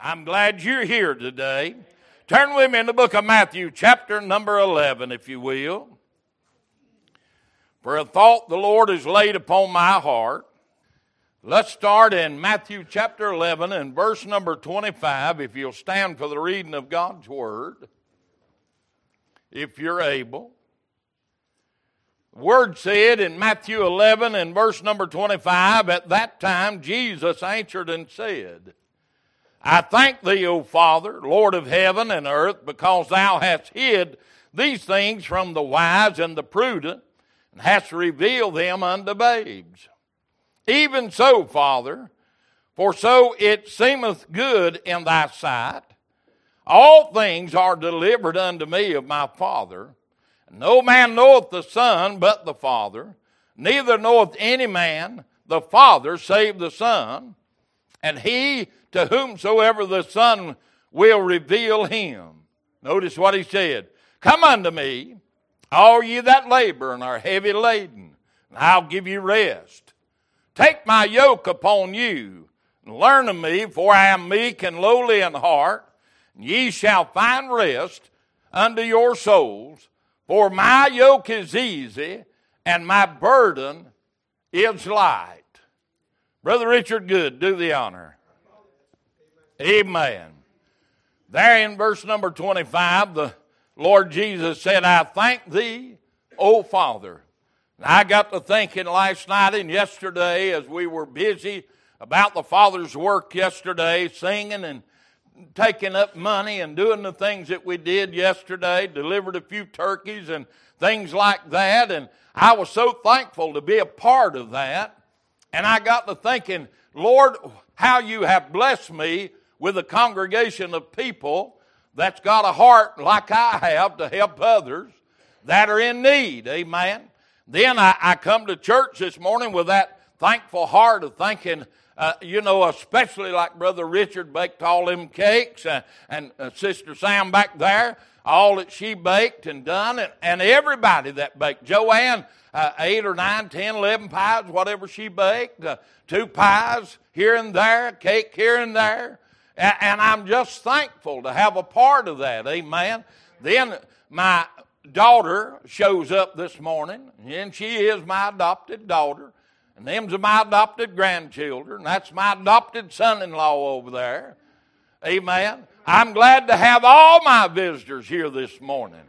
I'm glad you're here today. Turn with me in the book of Matthew, chapter number 11, if you will. For a thought the Lord has laid upon my heart. Let's start in Matthew chapter 11 and verse number 25, if you'll stand for the reading of God's Word, if you're able. Word said in Matthew 11 and verse number 25, At that time Jesus answered and said, I thank thee, O Father, Lord of heaven and earth, because thou hast hid these things from the wise and the prudent, and hast revealed them unto babes. Even so, Father, for so it seemeth good in thy sight. All things are delivered unto me of my Father. No man knoweth the Son but the Father, neither knoweth any man the Father save the Son, and he to whomsoever the Son will reveal him. Notice what he said Come unto me, all ye that labor and are heavy laden, and I'll give you rest. Take my yoke upon you, and learn of me, for I am meek and lowly in heart, and ye shall find rest unto your souls. For my yoke is easy, and my burden is light. Brother Richard Good, do the honor. Amen. There in verse number 25, the Lord Jesus said, I thank thee, O Father. And I got to thinking last night and yesterday as we were busy about the Father's work yesterday, singing and taking up money and doing the things that we did yesterday, delivered a few turkeys and things like that. And I was so thankful to be a part of that. And I got to thinking, Lord, how you have blessed me with a congregation of people that's got a heart like I have to help others that are in need. Amen. Then I, I come to church this morning with that thankful heart of thinking, uh, you know, especially like Brother Richard baked all them cakes uh, and uh, Sister Sam back there, all that she baked and done, and, and everybody that baked. Joanne, uh, eight or nine, ten, eleven pies, whatever she baked, uh, two pies here and there, cake here and there. And, I'm just thankful to have a part of that. Amen. Then my daughter shows up this morning, and she is my adopted daughter. And them's my adopted grandchildren. That's my adopted son in law over there. Amen. I'm glad to have all my visitors here this morning.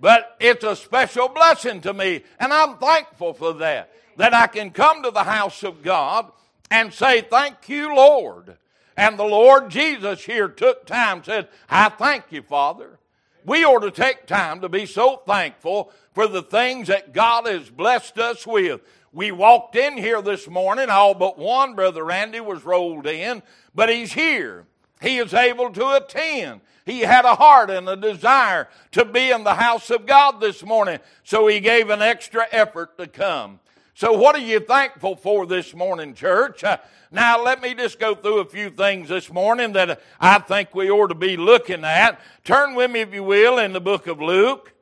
But it's a special blessing to me, and I'm thankful for that. That I can come to the house of God and say, Thank you, Lord. And the Lord Jesus here took time, said, I thank you, Father. We ought to take time to be so thankful for the things that God has blessed us with. We walked in here this morning, all but one, Brother Randy was rolled in, but he's here. He is able to attend. He had a heart and a desire to be in the house of God this morning, so he gave an extra effort to come. So, what are you thankful for this morning, church? Uh, now, let me just go through a few things this morning that I think we ought to be looking at. Turn with me, if you will, in the book of Luke,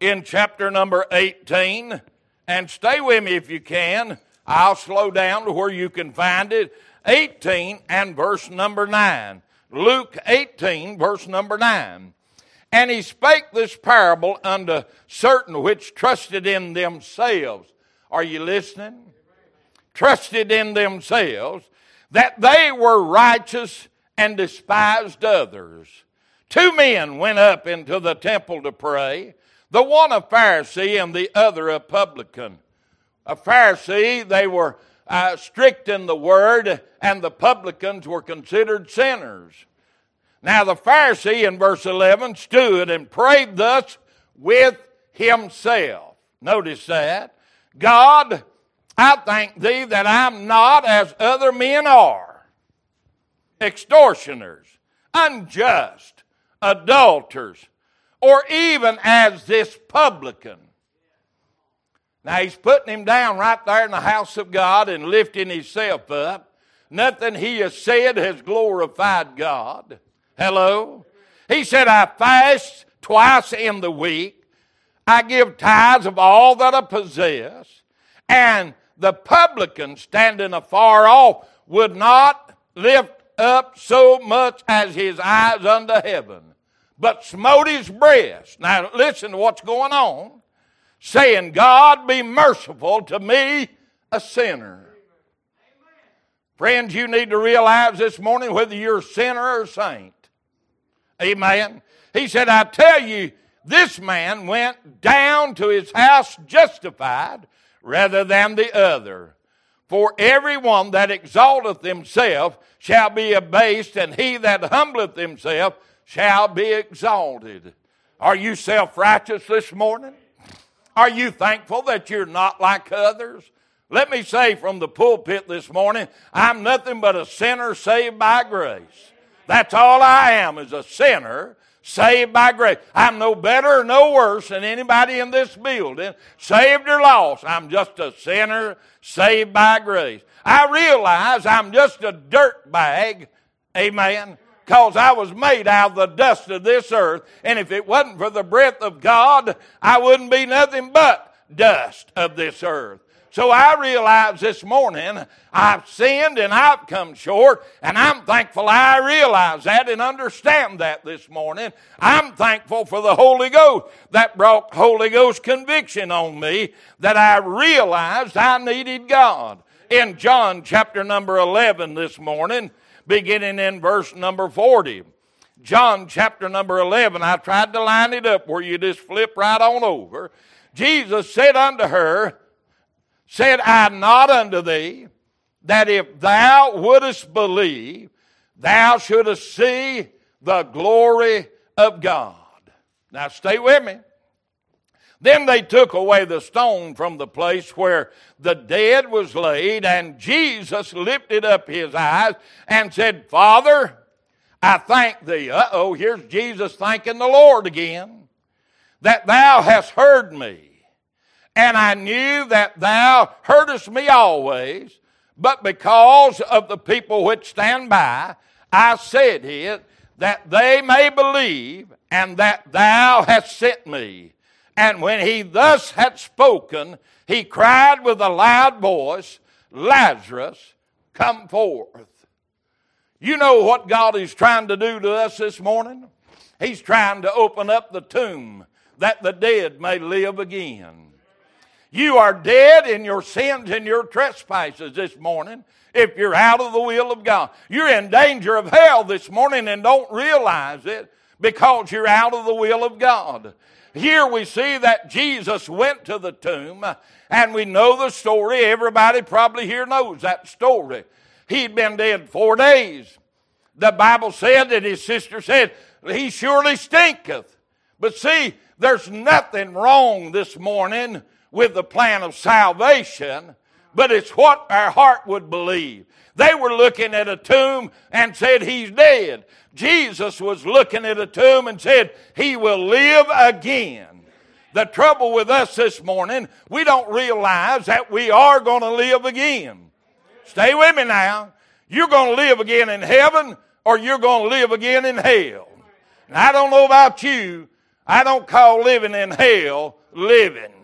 in chapter number 18, and stay with me if you can. I'll slow down to where you can find it. 18 and verse number 9. Luke 18, verse number 9. And he spake this parable unto certain which trusted in themselves are you listening? Trusted in themselves that they were righteous and despised others. Two men went up into the temple to pray, the one a Pharisee and the other a publican. A Pharisee, they were uh, strict in the word, and the publicans were considered sinners. Now, the Pharisee in verse 11 stood and prayed thus with himself. Notice that. God, I thank thee that I'm not as other men are extortioners, unjust, adulterers, or even as this publican. Now he's putting him down right there in the house of God and lifting himself up. Nothing he has said has glorified God. Hello? He said, I fast twice in the week. I give tithes of all that I possess. And the publican standing afar off would not lift up so much as his eyes unto heaven, but smote his breast. Now listen to what's going on. Saying, God be merciful to me, a sinner. Friends, you need to realize this morning whether you're a sinner or a saint. Amen. He said, I tell you, this man went down to his house justified rather than the other. For everyone that exalteth himself shall be abased, and he that humbleth himself shall be exalted. Are you self righteous this morning? Are you thankful that you're not like others? Let me say from the pulpit this morning, I'm nothing but a sinner saved by grace. That's all I am, is a sinner saved by grace. I'm no better or no worse than anybody in this building, saved or lost. I'm just a sinner saved by grace. I realize I'm just a dirt bag, amen, because I was made out of the dust of this earth. And if it wasn't for the breath of God, I wouldn't be nothing but dust of this earth. So I realize this morning I've sinned and I've come short, and I'm thankful I realize that and understand that this morning. I'm thankful for the Holy Ghost that brought Holy Ghost conviction on me that I realized I needed God. In John chapter number 11 this morning, beginning in verse number 40. John chapter number 11, I tried to line it up where you just flip right on over. Jesus said unto her, Said I not unto thee that if thou wouldest believe, thou shouldest see the glory of God. Now stay with me. Then they took away the stone from the place where the dead was laid, and Jesus lifted up his eyes and said, Father, I thank thee. Uh oh, here's Jesus thanking the Lord again, that thou hast heard me. And I knew that thou heardest me always, but because of the people which stand by, I said it, that they may believe, and that thou hast sent me. And when he thus had spoken, he cried with a loud voice, Lazarus, come forth. You know what God is trying to do to us this morning? He's trying to open up the tomb that the dead may live again. You are dead in your sins and your trespasses this morning if you're out of the will of God. You're in danger of hell this morning and don't realize it because you're out of the will of God. Here we see that Jesus went to the tomb and we know the story. Everybody probably here knows that story. He'd been dead four days. The Bible said that his sister said, He surely stinketh. But see, there's nothing wrong this morning with the plan of salvation, but it's what our heart would believe. They were looking at a tomb and said, He's dead. Jesus was looking at a tomb and said, He will live again. The trouble with us this morning, we don't realize that we are going to live again. Stay with me now. You're going to live again in heaven or you're going to live again in hell. And I don't know about you, I don't call living in hell living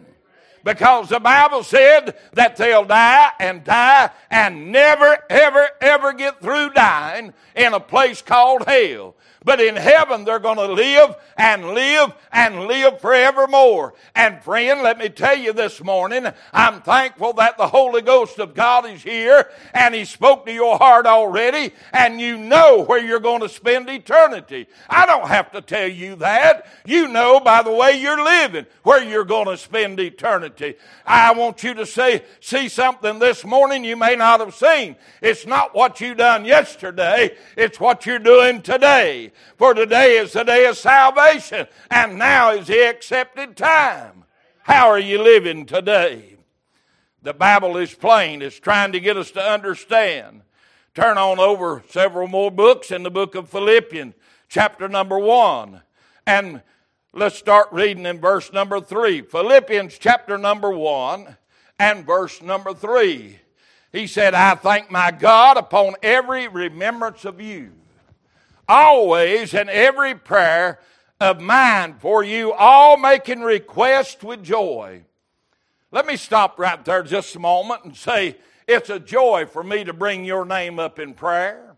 because the Bible said that they'll die and die and never, ever, ever get through dying in a place called hell. But in heaven, they're going to live and live and live forevermore. And friend, let me tell you this morning, I'm thankful that the Holy Ghost of God is here and He spoke to your heart already and you know where you're going to spend eternity. I don't have to tell you that. You know by the way you're living where you're going to spend eternity. I want you to say, see something this morning you may not have seen. It's not what you done yesterday. It's what you're doing today. For today is the day of salvation, and now is the accepted time. How are you living today? The Bible is plain, it's trying to get us to understand. Turn on over several more books in the book of Philippians, chapter number one. And let's start reading in verse number three. Philippians chapter number one and verse number three. He said, I thank my God upon every remembrance of you always in every prayer of mine for you, all making request with joy. Let me stop right there just a moment and say, it's a joy for me to bring your name up in prayer.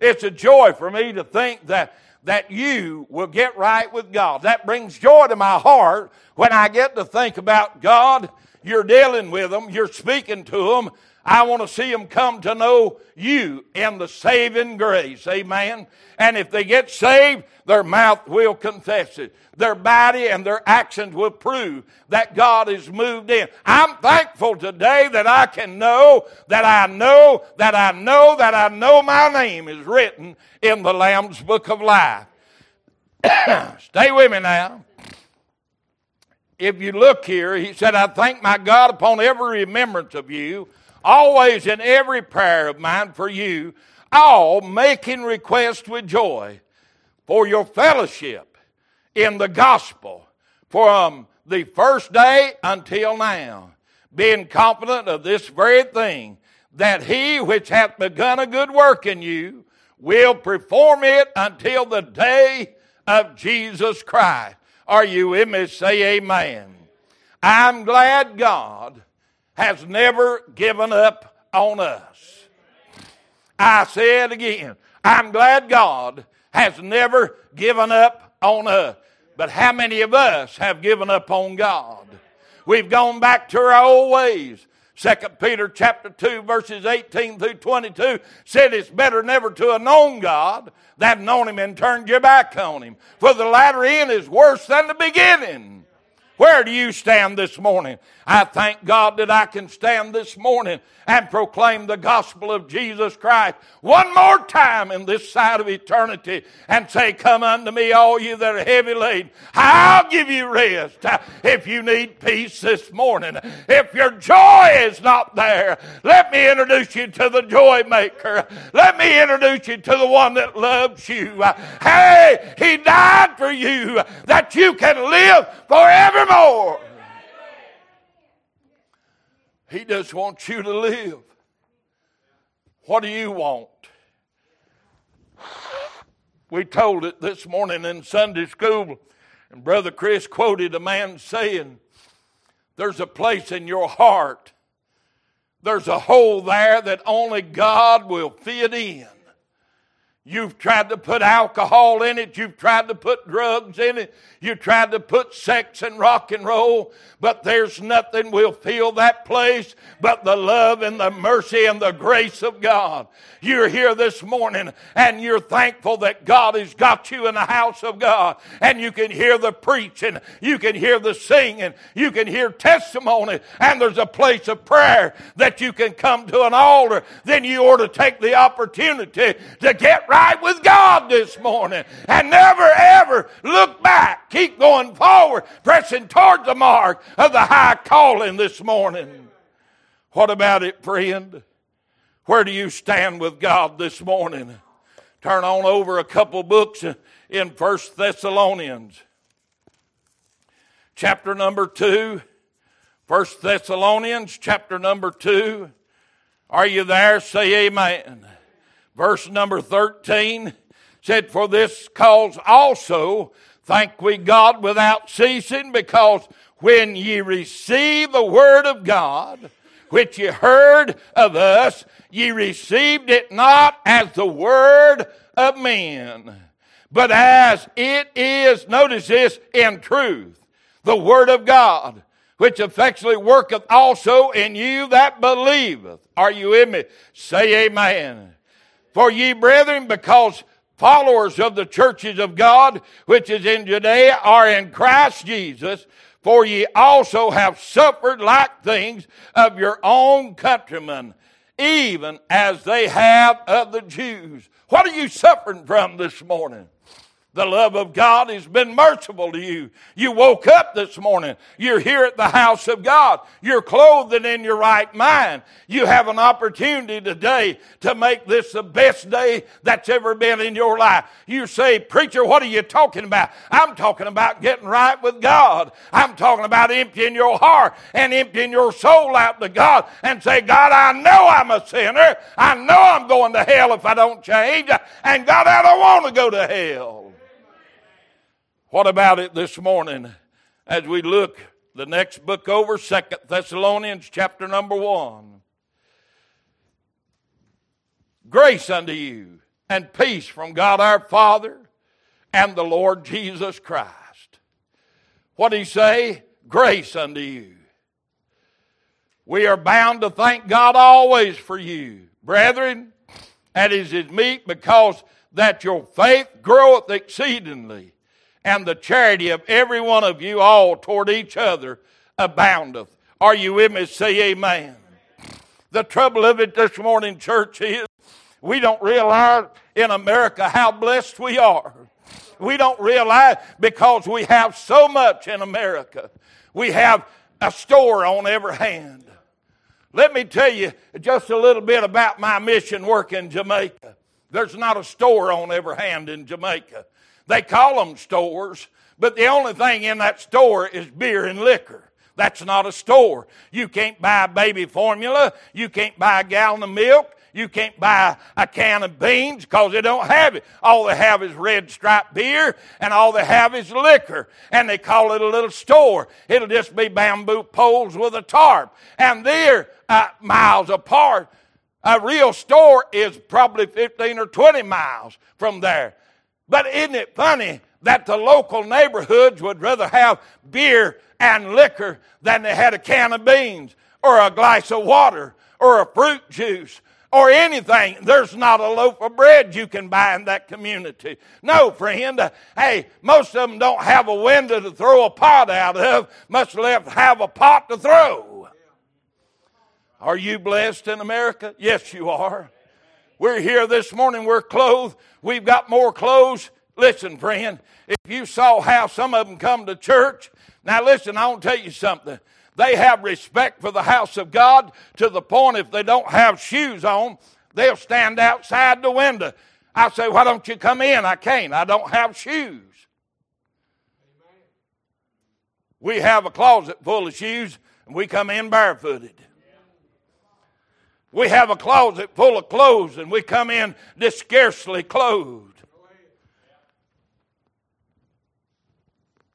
It's a joy for me to think that, that you will get right with God. That brings joy to my heart when I get to think about God. You're dealing with them, you're speaking to them, I want to see them come to know you in the saving grace. Amen. And if they get saved, their mouth will confess it. Their body and their actions will prove that God is moved in. I'm thankful today that I can know that I know that I know that I know my name is written in the Lamb's book of life. Stay with me now. If you look here, he said, I thank my God upon every remembrance of you always in every prayer of mine for you, all making request with joy for your fellowship in the gospel from the first day until now, being confident of this very thing, that he which hath begun a good work in you will perform it until the day of Jesus Christ. Are you with me? Say amen. I'm glad God has never given up on us. I say it again. I'm glad God has never given up on us. But how many of us have given up on God? We've gone back to our old ways. 2 Peter chapter 2 verses 18 through 22 said it's better never to have known God than known him and turned your back on him. For the latter end is worse than the beginning. Where do you stand this morning? I thank God that I can stand this morning and proclaim the gospel of Jesus Christ one more time in this side of eternity and say, Come unto me, all you that are heavy laden. I'll give you rest. If you need peace this morning, if your joy is not there, let me introduce you to the joy maker. Let me introduce you to the one that loves you. Hey, he died for you that you can live forevermore. He just wants you to live. What do you want? We told it this morning in Sunday school, and Brother Chris quoted a man saying, There's a place in your heart, there's a hole there that only God will fit in. You've tried to put alcohol in it. You've tried to put drugs in it. You've tried to put sex and rock and roll. But there's nothing will fill that place but the love and the mercy and the grace of God. You're here this morning and you're thankful that God has got you in the house of God. And you can hear the preaching. You can hear the singing. You can hear testimony. And there's a place of prayer that you can come to an altar. Then you ought to take the opportunity to get right with God this morning and never ever look back. Keep going forward, pressing towards the mark of the high calling this morning. What about it, friend? Where do you stand with God this morning? Turn on over a couple books in First Thessalonians. Chapter number 2. First Thessalonians chapter number 2. Are you there? Say amen verse number 13 said, For this cause also thank we God without ceasing, because when ye receive the word of God, which ye heard of us, ye received it not as the word of men, but as it is, notice this, in truth, the word of God, which effectually worketh also in you that believeth. Are you in me? Say amen. For ye brethren, because followers of the churches of God, which is in Judea, are in Christ Jesus, for ye also have suffered like things of your own countrymen, even as they have of the Jews. What are you suffering from this morning? The love of God has been merciful to you. You woke up this morning. You're here at the house of God. You're clothed and in your right mind. You have an opportunity today to make this the best day that's ever been in your life. You say, Preacher, what are you talking about? I'm talking about getting right with God. I'm talking about emptying your heart and emptying your soul out to God and say, God, I know I'm a sinner. I know I'm going to hell if I don't change. And God, I don't want to go to hell. What about it this morning as we look the next book over, Second Thessalonians chapter number 1. Grace unto you and peace from God our Father and the Lord Jesus Christ. What did he say? Grace unto you. We are bound to thank God always for you, brethren, and is meet because that your faith groweth exceedingly, and the charity of every one of you all toward each other aboundeth. Are you with me? Say amen. The trouble of it this morning, church, is we don't realize in America how blessed we are. We don't realize because we have so much in America. We have a store on every hand. Let me tell you just a little bit about my mission work in Jamaica. There's not a store on every hand in Jamaica. They call them stores, but the only thing in that store is beer and liquor. That's not a store. You can't buy baby formula. You can't buy a gallon of milk. You can't buy a can of beans because they don't have it. All they have is red stripe beer and all they have is liquor. And they call it a little store. It'll just be bamboo poles with a tarp. And they're uh, miles apart. A real store is probably 15 or 20 miles from there. But isn't it funny that the local neighborhoods would rather have beer and liquor than they had a can of beans or a glass of water or a fruit juice or anything. There's not a loaf of bread you can buy in that community. No, friend. Uh, hey, most of them don't have a window to throw a pot out of, much less have a pot to throw. Are you blessed in America? Yes, you are. We're here this morning, we're clothed. We've got more clothes. Listen, friend, if you saw how some of them come to church, now listen, I want to tell you something. They have respect for the house of God to the point if they don't have shoes on, they'll stand outside the window. I say, Why don't you come in? I can't. I don't have shoes. We have a closet full of shoes, and we come in barefooted. We have a closet full of clothes, and we come in just scarcely clothed.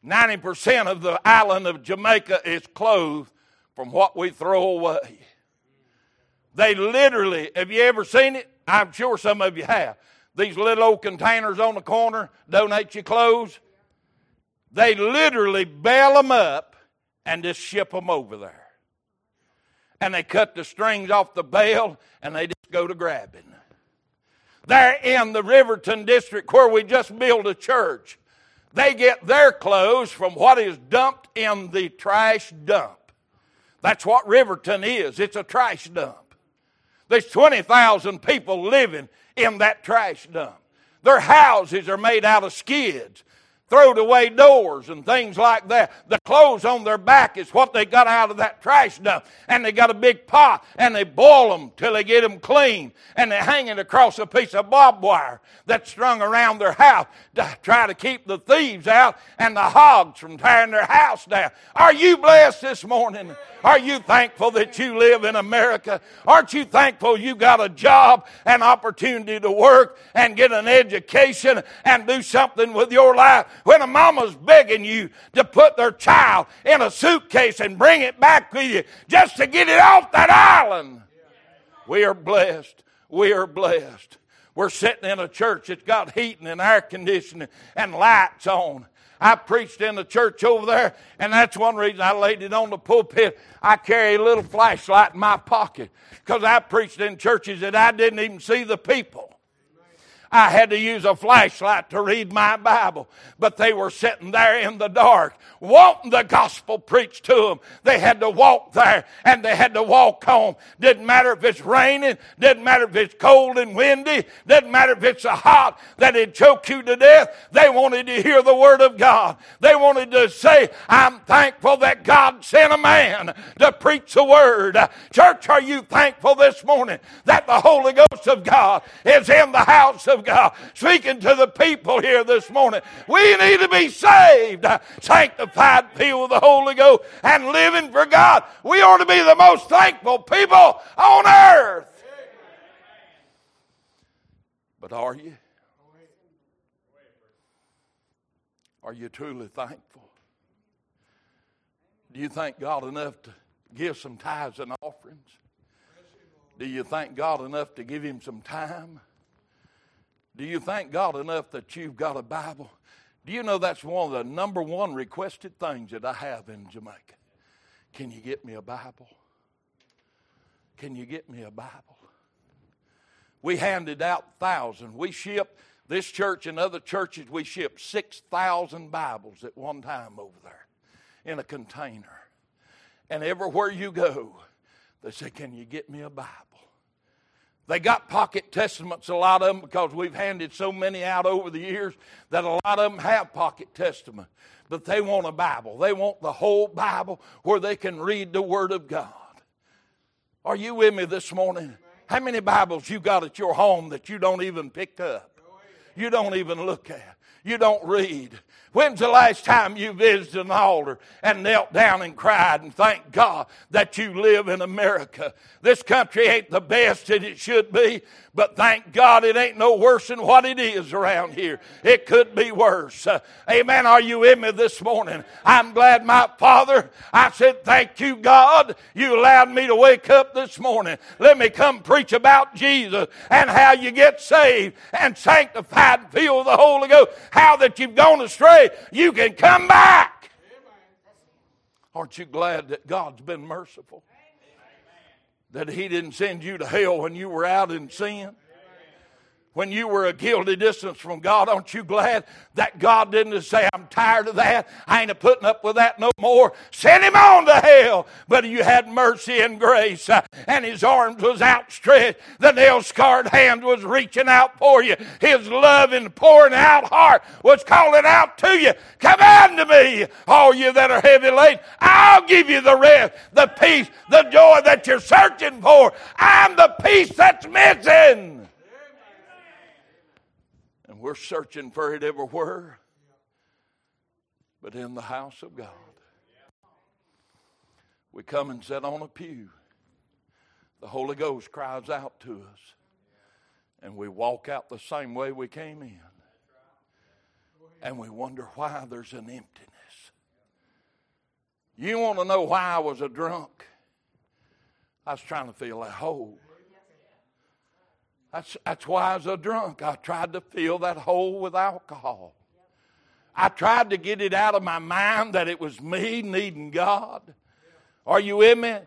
90% of the island of Jamaica is clothed from what we throw away. They literally, have you ever seen it? I'm sure some of you have. These little old containers on the corner donate your clothes. They literally bail them up and just ship them over there. And they cut the strings off the bale and they just go to grabbing. They're in the Riverton district where we just built a church, they get their clothes from what is dumped in the trash dump. That's what Riverton is. It's a trash dump. There's 20,000 people living in that trash dump. Their houses are made out of skids throwed away doors and things like that. The clothes on their back is what they got out of that trash dump. And they got a big pot and they boil them till they get them clean. And they hang it across a piece of barbed wire that's strung around their house to try to keep the thieves out and the hogs from tearing their house down. Are you blessed this morning? Are you thankful that you live in America? Aren't you thankful you got a job, an opportunity to work and get an education and do something with your life? When a mama's begging you to put their child in a suitcase and bring it back with you just to get it off that island. We are blessed. We are blessed. We're sitting in a church that's got heating and air conditioning and lights on. I preached in the church over there, and that's one reason I laid it on the pulpit. I carry a little flashlight in my pocket because I preached in churches that I didn't even see the people. I had to use a flashlight to read my Bible, but they were sitting there in the dark wanting the gospel preached to them. They had to walk there and they had to walk home. Didn't matter if it's raining, didn't matter if it's cold and windy, didn't matter if it's hot that it choke you to death. They wanted to hear the word of God. They wanted to say, I'm thankful that God sent a man to preach the word. Church, are you thankful this morning that the Holy Ghost of God is in the house of God speaking to the people here this morning? We need to be saved, sanctified filled with the Holy Ghost, and living for God. We ought to be the most thankful people on earth. But are you? Are you truly thankful? Do you thank God enough to give some tithes and offerings? Do you thank God enough to give Him some time? Do you thank God enough that you've got a Bible? Do you know that's one of the number one requested things that I have in Jamaica? Can you get me a Bible? Can you get me a Bible? We handed out thousands. We shipped this church and other churches, we shipped 6,000 Bibles at one time over there in a container. And everywhere you go, they say, Can you get me a Bible? They got pocket testaments, a lot of them, because we've handed so many out over the years that a lot of them have pocket testament. But they want a Bible. They want the whole Bible where they can read the Word of God. Are you with me this morning? How many Bibles you got at your home that you don't even pick up? You don't even look at. You don't read. When's the last time you visited an altar and knelt down and cried and thanked God that you live in America? This country ain't the best that it should be, but thank God it ain't no worse than what it is around here. It could be worse. Uh, amen. Are you in me this morning? I'm glad my Father, I said, Thank you, God. You allowed me to wake up this morning. Let me come preach about Jesus and how you get saved and sanctified and filled with the Holy Ghost. How that you've gone astray, you can come back. Aren't you glad that God's been merciful? that He didn't send you to hell when you were out in sin? When you were a guilty distance from God. Aren't you glad that God didn't say, I'm tired of that. I ain't putting up with that no more. Send him on to hell. But you had mercy and grace, uh, and his arms was outstretched. The nail scarred hand was reaching out for you. His loving, pouring out heart was calling out to you. Come unto me, all you that are heavy laden. I'll give you the rest, the peace, the joy that you're searching for. I'm the peace that's missing. And we're searching for it everywhere, but in the house of God. We come and sit on a pew. The Holy Ghost cries out to us, and we walk out the same way we came in. And we wonder why there's an emptiness. You want to know why I was a drunk? I was trying to fill that hole. That's, that's why I was a drunk. I tried to fill that hole with alcohol. I tried to get it out of my mind that it was me needing God. Are you with me?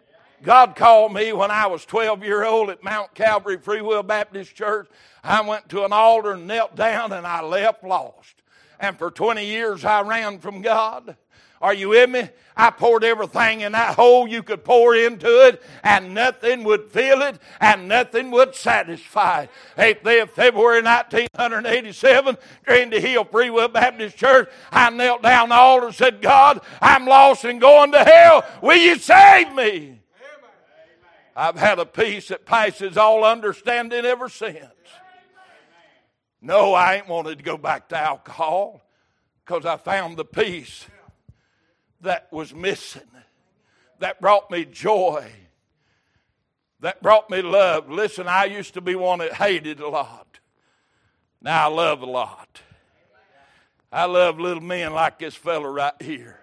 God called me when I was 12 year old at Mount Calvary Free Will Baptist Church. I went to an altar and knelt down and I left lost. And for 20 years I ran from God. Are you with me? I poured everything in that hole you could pour into it, and nothing would fill it, and nothing would satisfy. it. 8th day of February 1987, during the Hill Free Will Baptist Church, I knelt down the altar and said, God, I'm lost and going to hell. Will you save me? I've had a peace that passes all understanding ever since. No, I ain't wanted to go back to alcohol because I found the peace that was missing, that brought me joy, that brought me love. Listen, I used to be one that hated a lot. Now I love a lot. I love little men like this fella right here.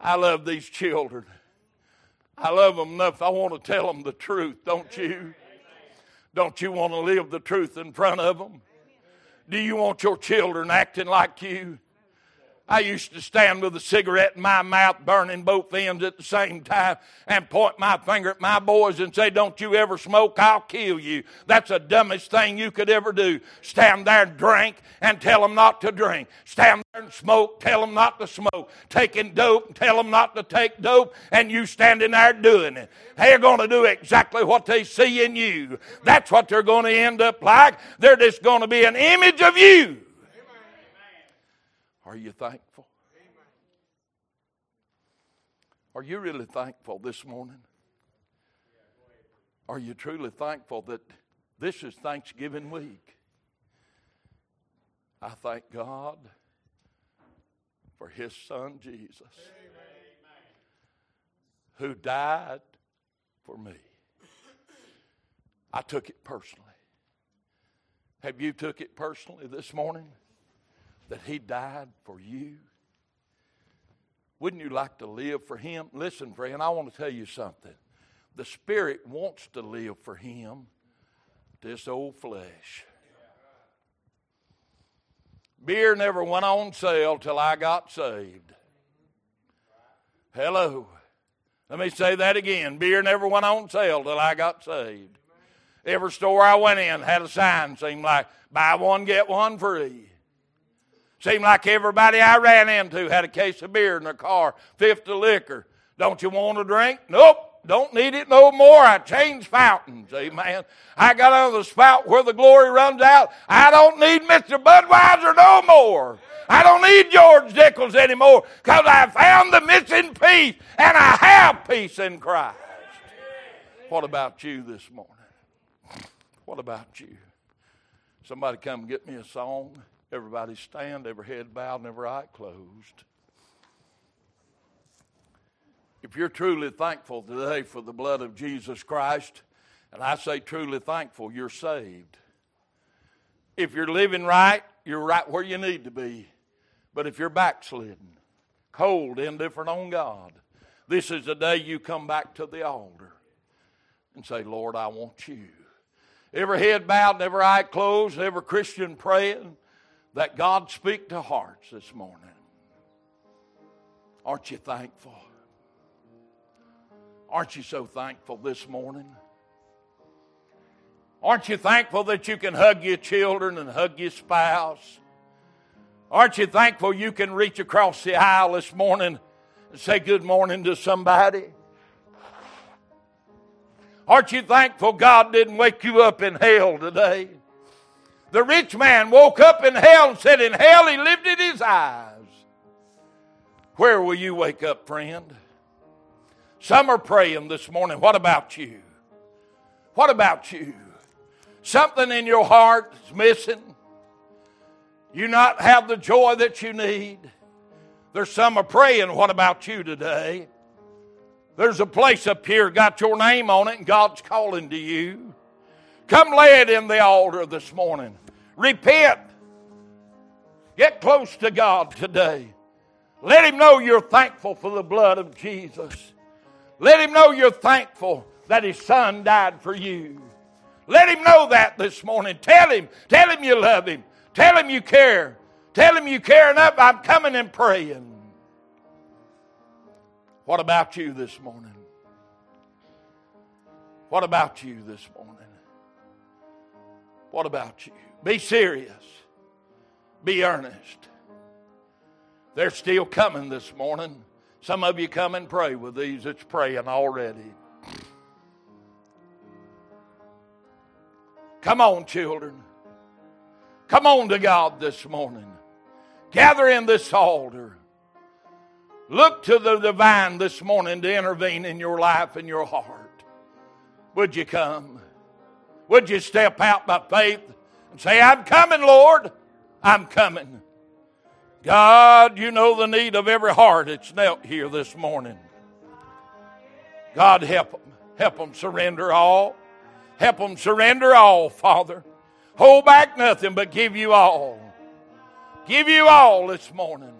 I love these children. I love them enough. I want to tell them the truth, don't you? Don't you want to live the truth in front of them? Do you want your children acting like you? I used to stand with a cigarette in my mouth, burning both ends at the same time, and point my finger at my boys and say, Don't you ever smoke, I'll kill you. That's the dumbest thing you could ever do. Stand there and drink and tell them not to drink. Stand there and smoke, tell them not to smoke. Taking dope tell them not to take dope, and you standing there doing it. They're going to do exactly what they see in you. That's what they're going to end up like. They're just going to be an image of you. Are you thankful? Are you really thankful this morning? Are you truly thankful that this is Thanksgiving week? I thank God for His Son Jesus, who died for me. I took it personally. Have you took it personally this morning? That He died for you? Wouldn't you like to live for Him? Listen, friend, I want to tell you something. The Spirit wants to live for Him, this old flesh Beer never went on sale till I got saved. Hello. Let me say that again. Beer never went on sale till I got saved. Every store I went in had a sign, seemed like buy one, get one free. Seemed like everybody I ran into had a case of beer in their car, fifth of liquor. Don't you want a drink? Nope. Don't need it no more. I changed fountains. Amen. I got on the spout where the glory runs out. I don't need Mr. Budweiser no more. I don't need George Dickel anymore because I found the missing piece and I have peace in Christ. What about you this morning? What about you? Somebody come get me a song. Everybody stand, every head bowed, and every eye closed. If you're truly thankful today for the blood of Jesus Christ, and I say truly thankful, you're saved. If you're living right, you're right where you need to be. But if you're backslidden, cold, indifferent on God, this is the day you come back to the altar and say, Lord, I want you. Every head bowed every eye closed, every Christian praying that God speak to hearts this morning. Aren't you thankful? Aren't you so thankful this morning? Aren't you thankful that you can hug your children and hug your spouse? Aren't you thankful you can reach across the aisle this morning and say good morning to somebody? Aren't you thankful God didn't wake you up in hell today? The rich man woke up in hell and said, In hell he lifted his eyes. Where will you wake up, friend? Some are praying this morning. What about you? What about you? Something in your heart is missing. You not have the joy that you need. There's some are praying. What about you today? There's a place up here, got your name on it, and God's calling to you. Come lay it in the altar this morning. Repent. Get close to God today. Let Him know you're thankful for the blood of Jesus. Let him know you're thankful that his son died for you. Let him know that this morning. Tell him. Tell him you love him. Tell him you care. Tell him you care enough. I'm coming and praying. What about you this morning? What about you this morning? What about you? Be serious. Be earnest. They're still coming this morning. Some of you come and pray with these that's praying already. Come on, children. Come on to God this morning. Gather in this altar. Look to the divine this morning to intervene in your life and your heart. Would you come? Would you step out by faith and say, I'm coming, Lord? I'm coming. God, you know the need of every heart that's knelt here this morning. God, help them. Help them surrender all. Help them surrender all, Father. Hold back nothing but give you all. Give you all this morning.